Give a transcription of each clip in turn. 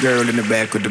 Girl in the back with the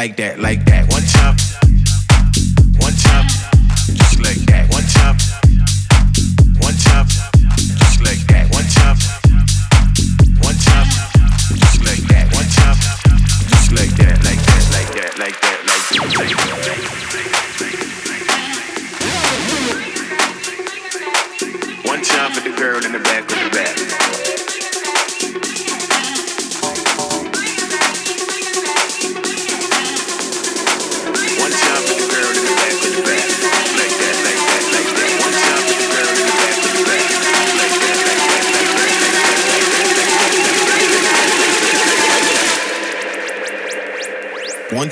like that, like that.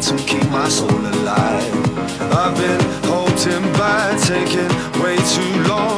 to keep my soul alive. I've been holding back, taking way too long.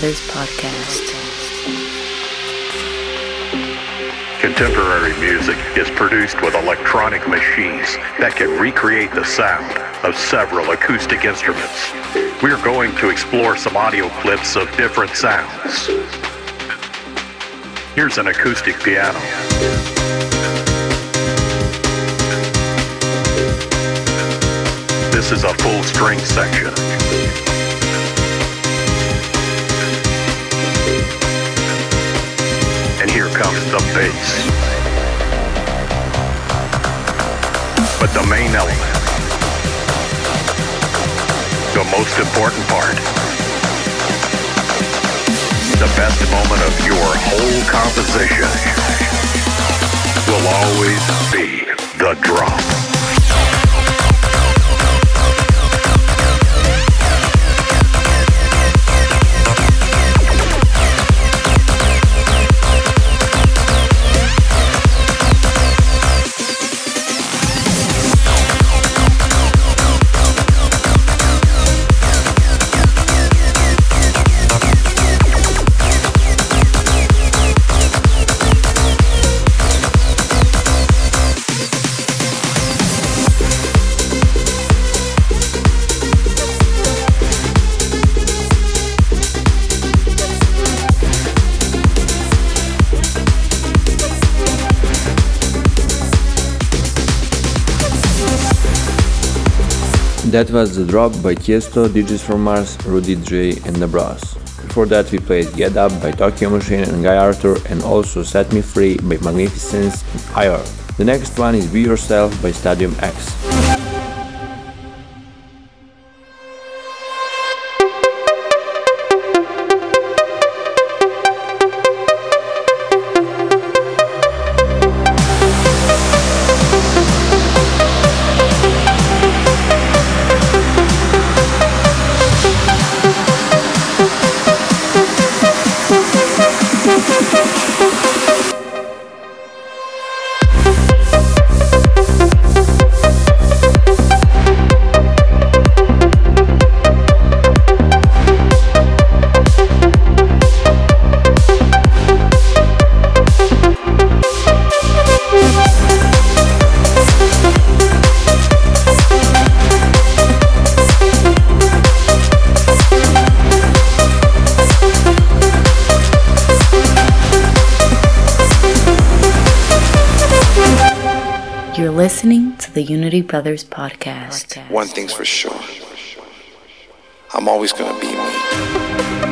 Podcast. Contemporary music is produced with electronic machines that can recreate the sound of several acoustic instruments. We're going to explore some audio clips of different sounds. Here's an acoustic piano. This is a full string section. bass. But the main element, the most important part, the best moment of your whole composition will always be the drop. That was The Drop by Tiesto, Digits from Mars, Rudy J and Nabras. Before that we played Get Up by Tokyo Machine and Guy Arthur and also Set Me Free by Magnificence and IR. The next one is Be Yourself by Stadium X. Brothers podcast. One thing's for sure I'm always going to be me.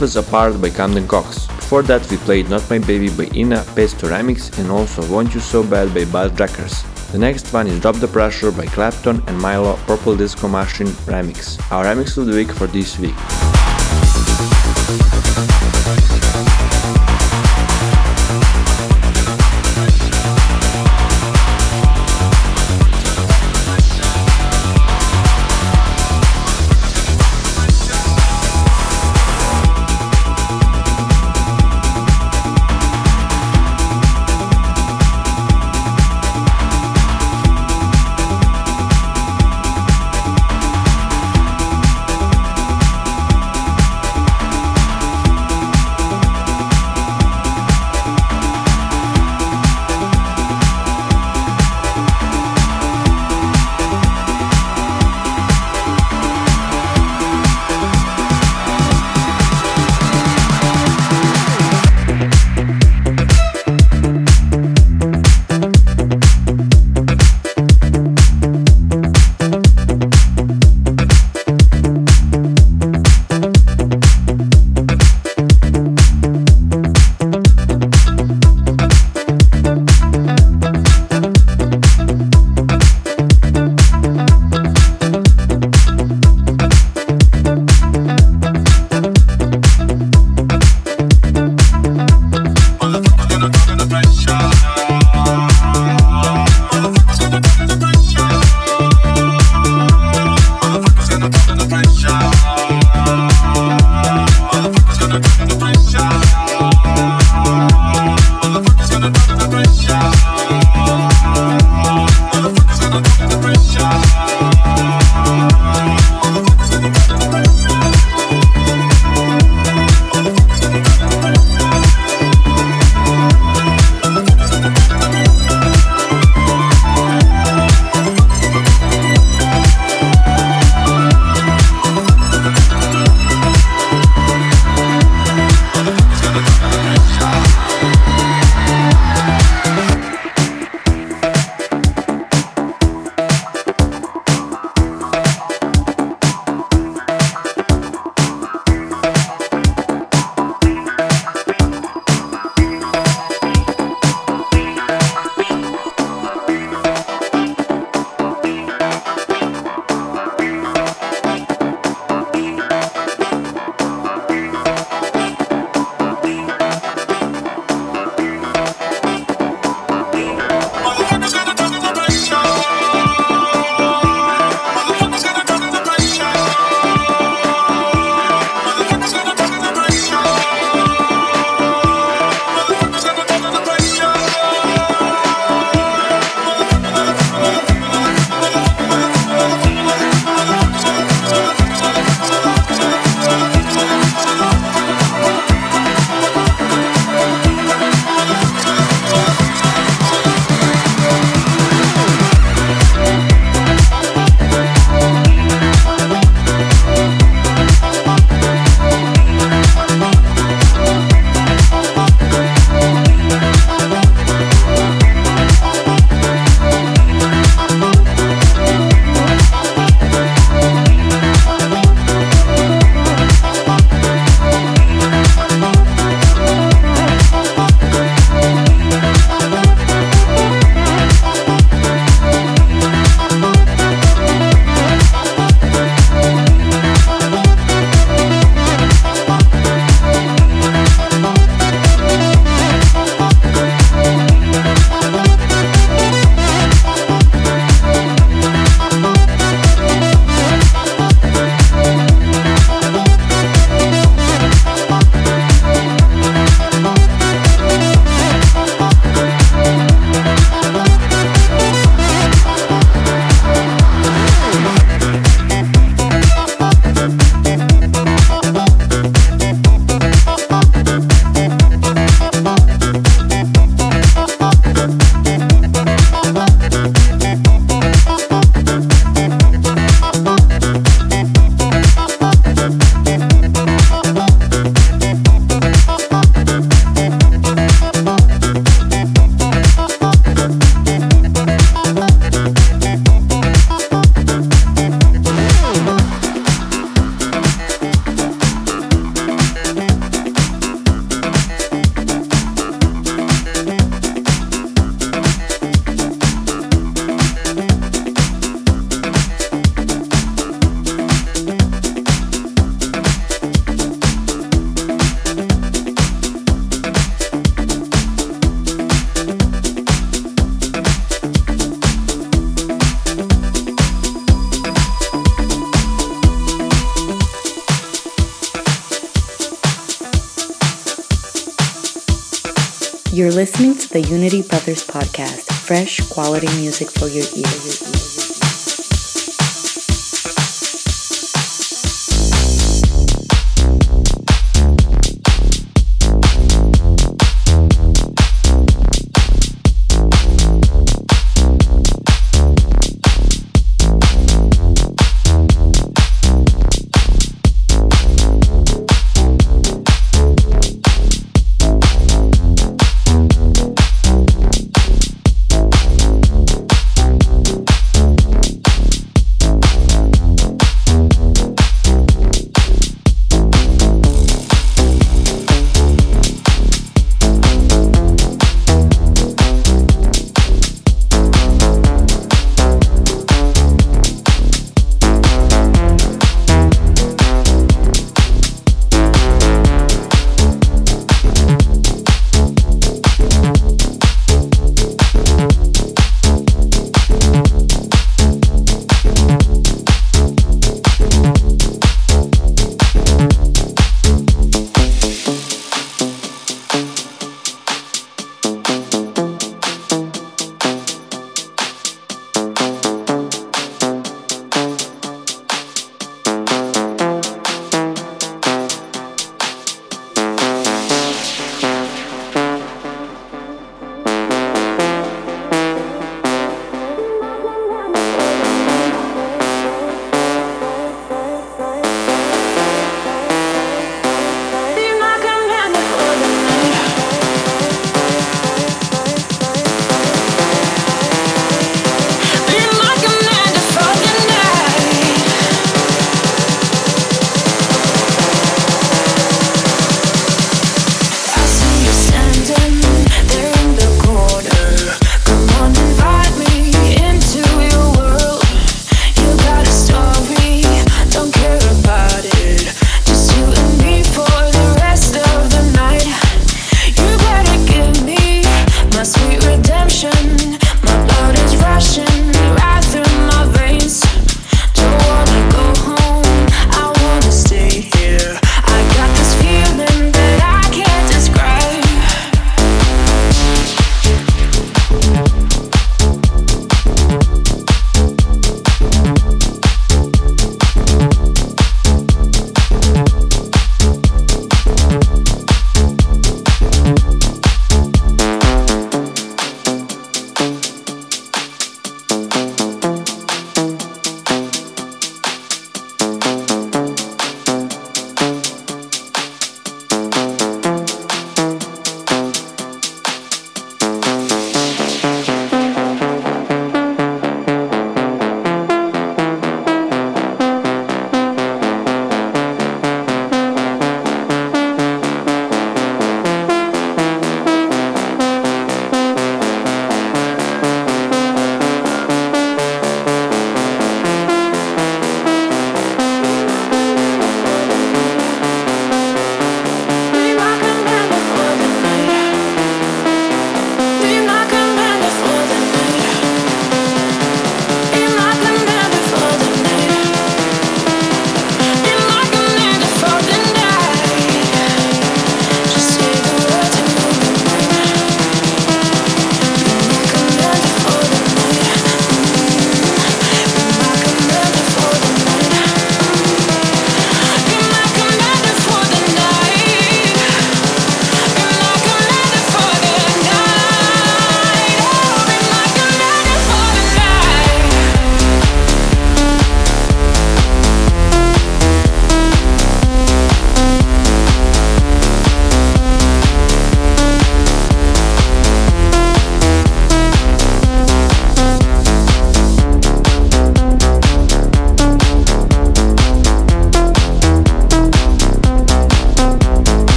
Was Apart by Camden Cox. Before that we played Not My Baby by Ina, Remix and also Want You So Bad by Buzz Jackers. The next one is Drop the Pressure by Claptone and Mylo Purple Disco Machine Remix. Our remix of the week for this week.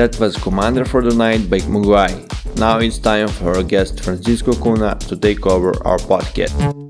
That was Commander for the Night by Mugai. Now it's time for our guest Francisco Cunha to take over our podcast.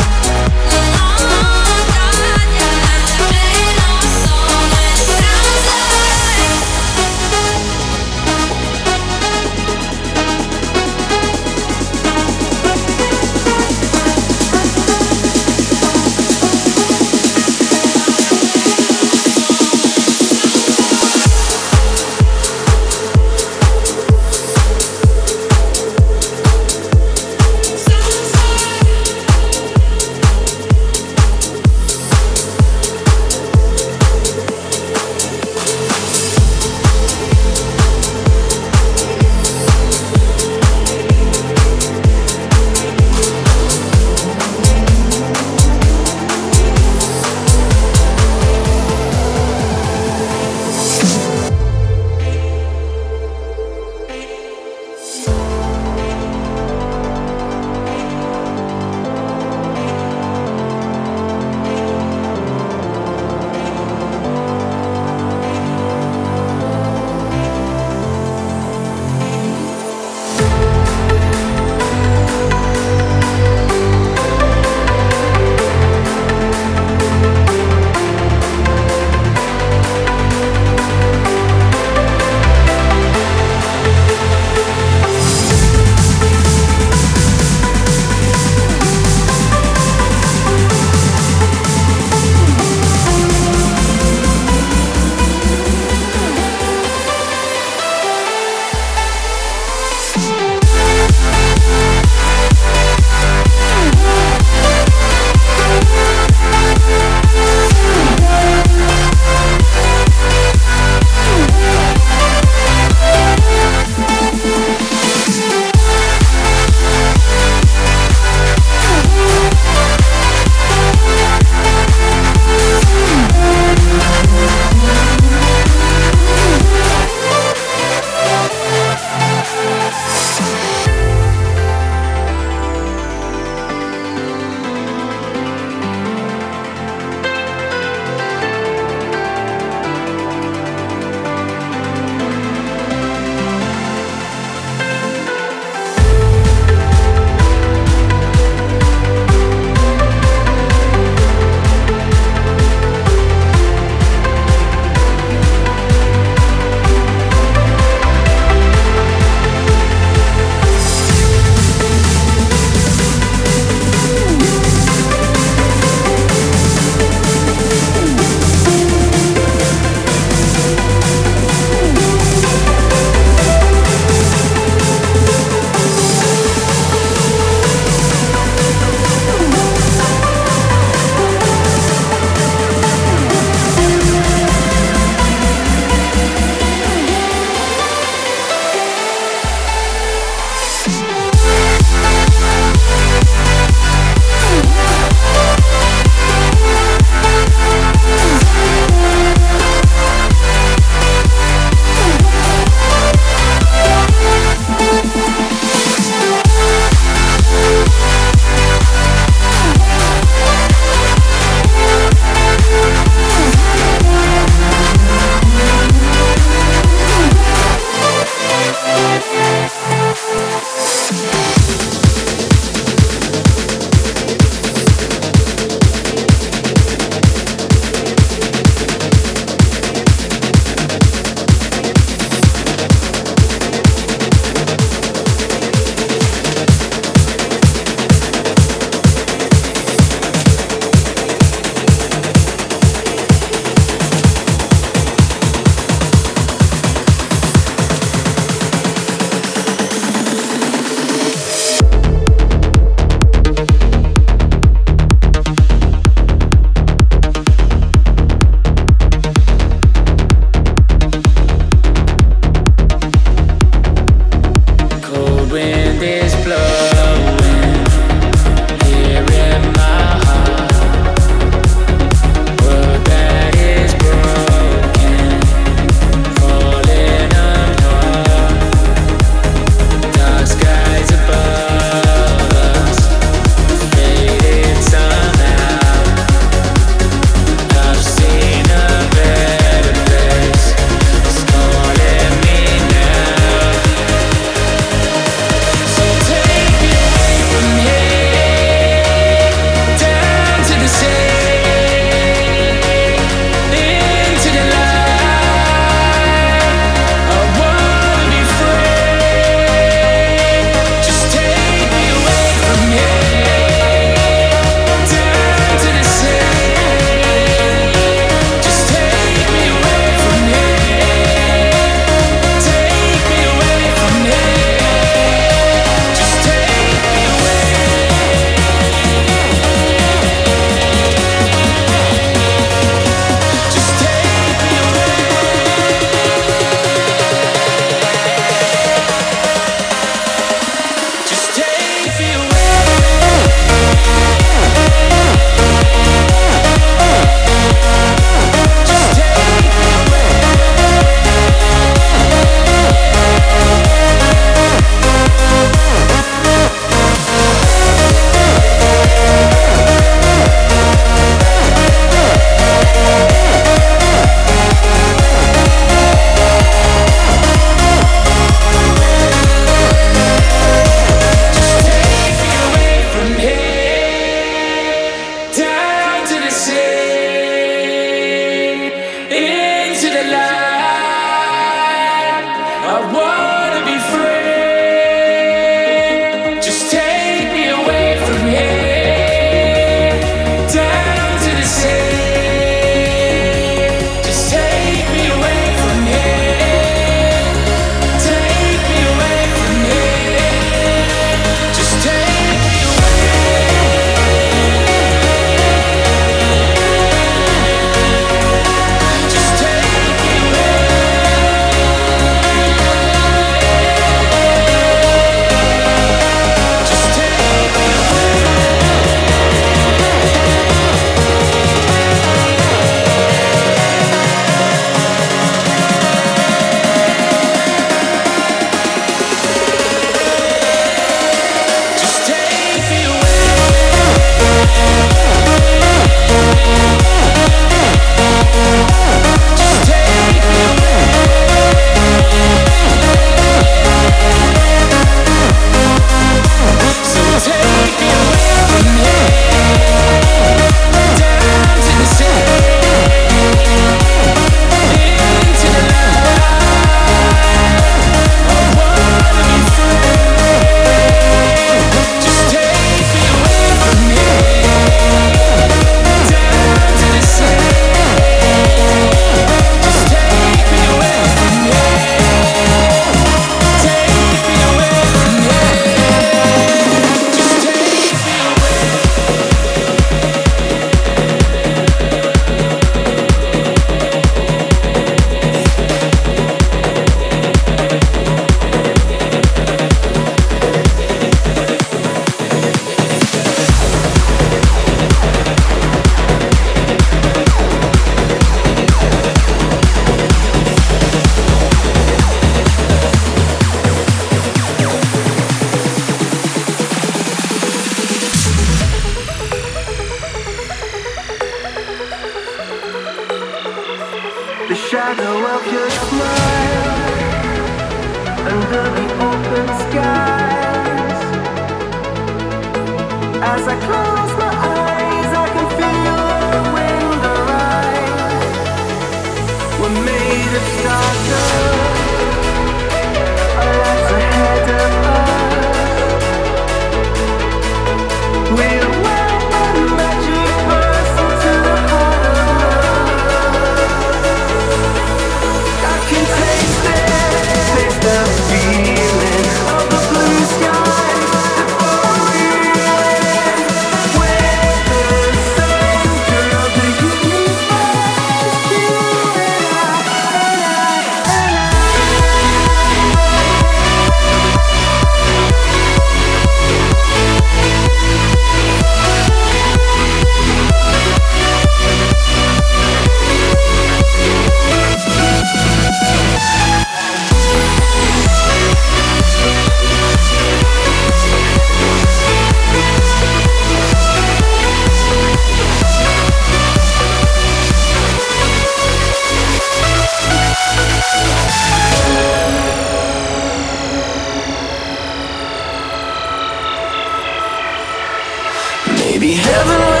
Maybe heaven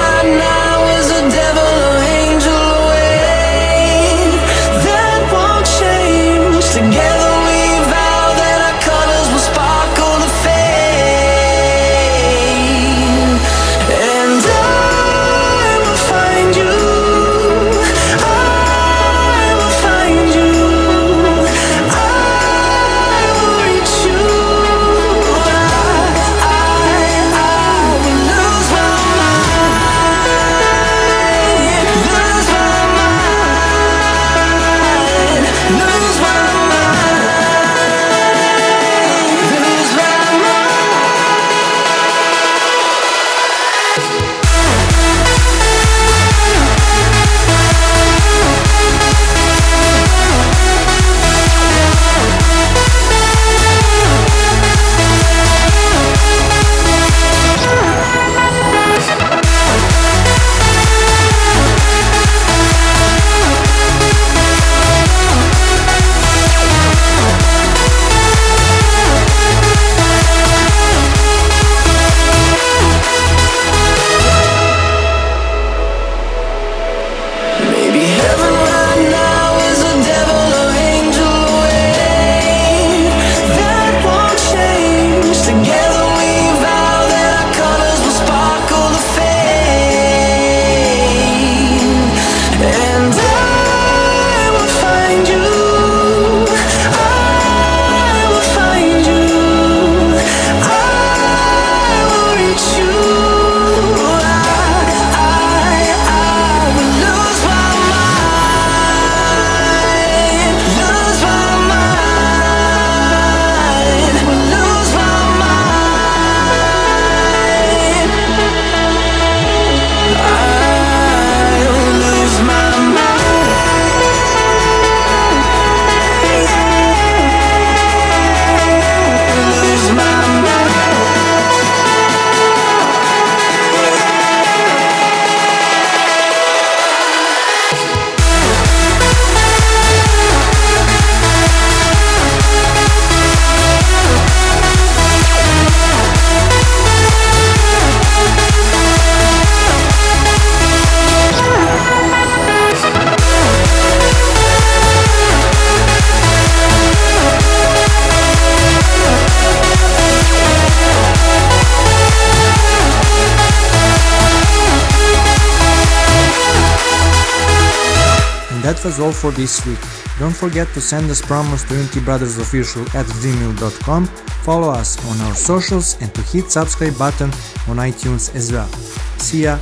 is all for this week. Don't forget to send us promos to UnityBrothersOfficial at gmail.com, follow us on our socials and to hit subscribe button on iTunes as well. See ya!